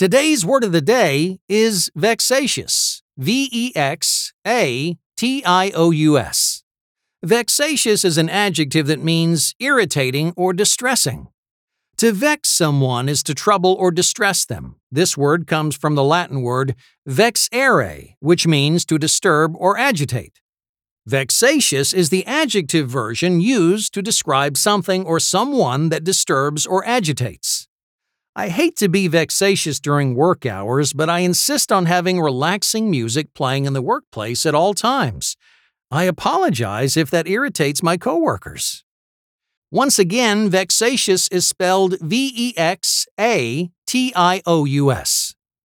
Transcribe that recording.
Today's word of the day is vexatious. V E X A T I O U S. Vexatious is an adjective that means irritating or distressing. To vex someone is to trouble or distress them. This word comes from the Latin word vexare, which means to disturb or agitate. Vexatious is the adjective version used to describe something or someone that disturbs or agitates. I hate to be vexatious during work hours, but I insist on having relaxing music playing in the workplace at all times. I apologize if that irritates my coworkers. Once again, vexatious is spelled V E X A T I O U S.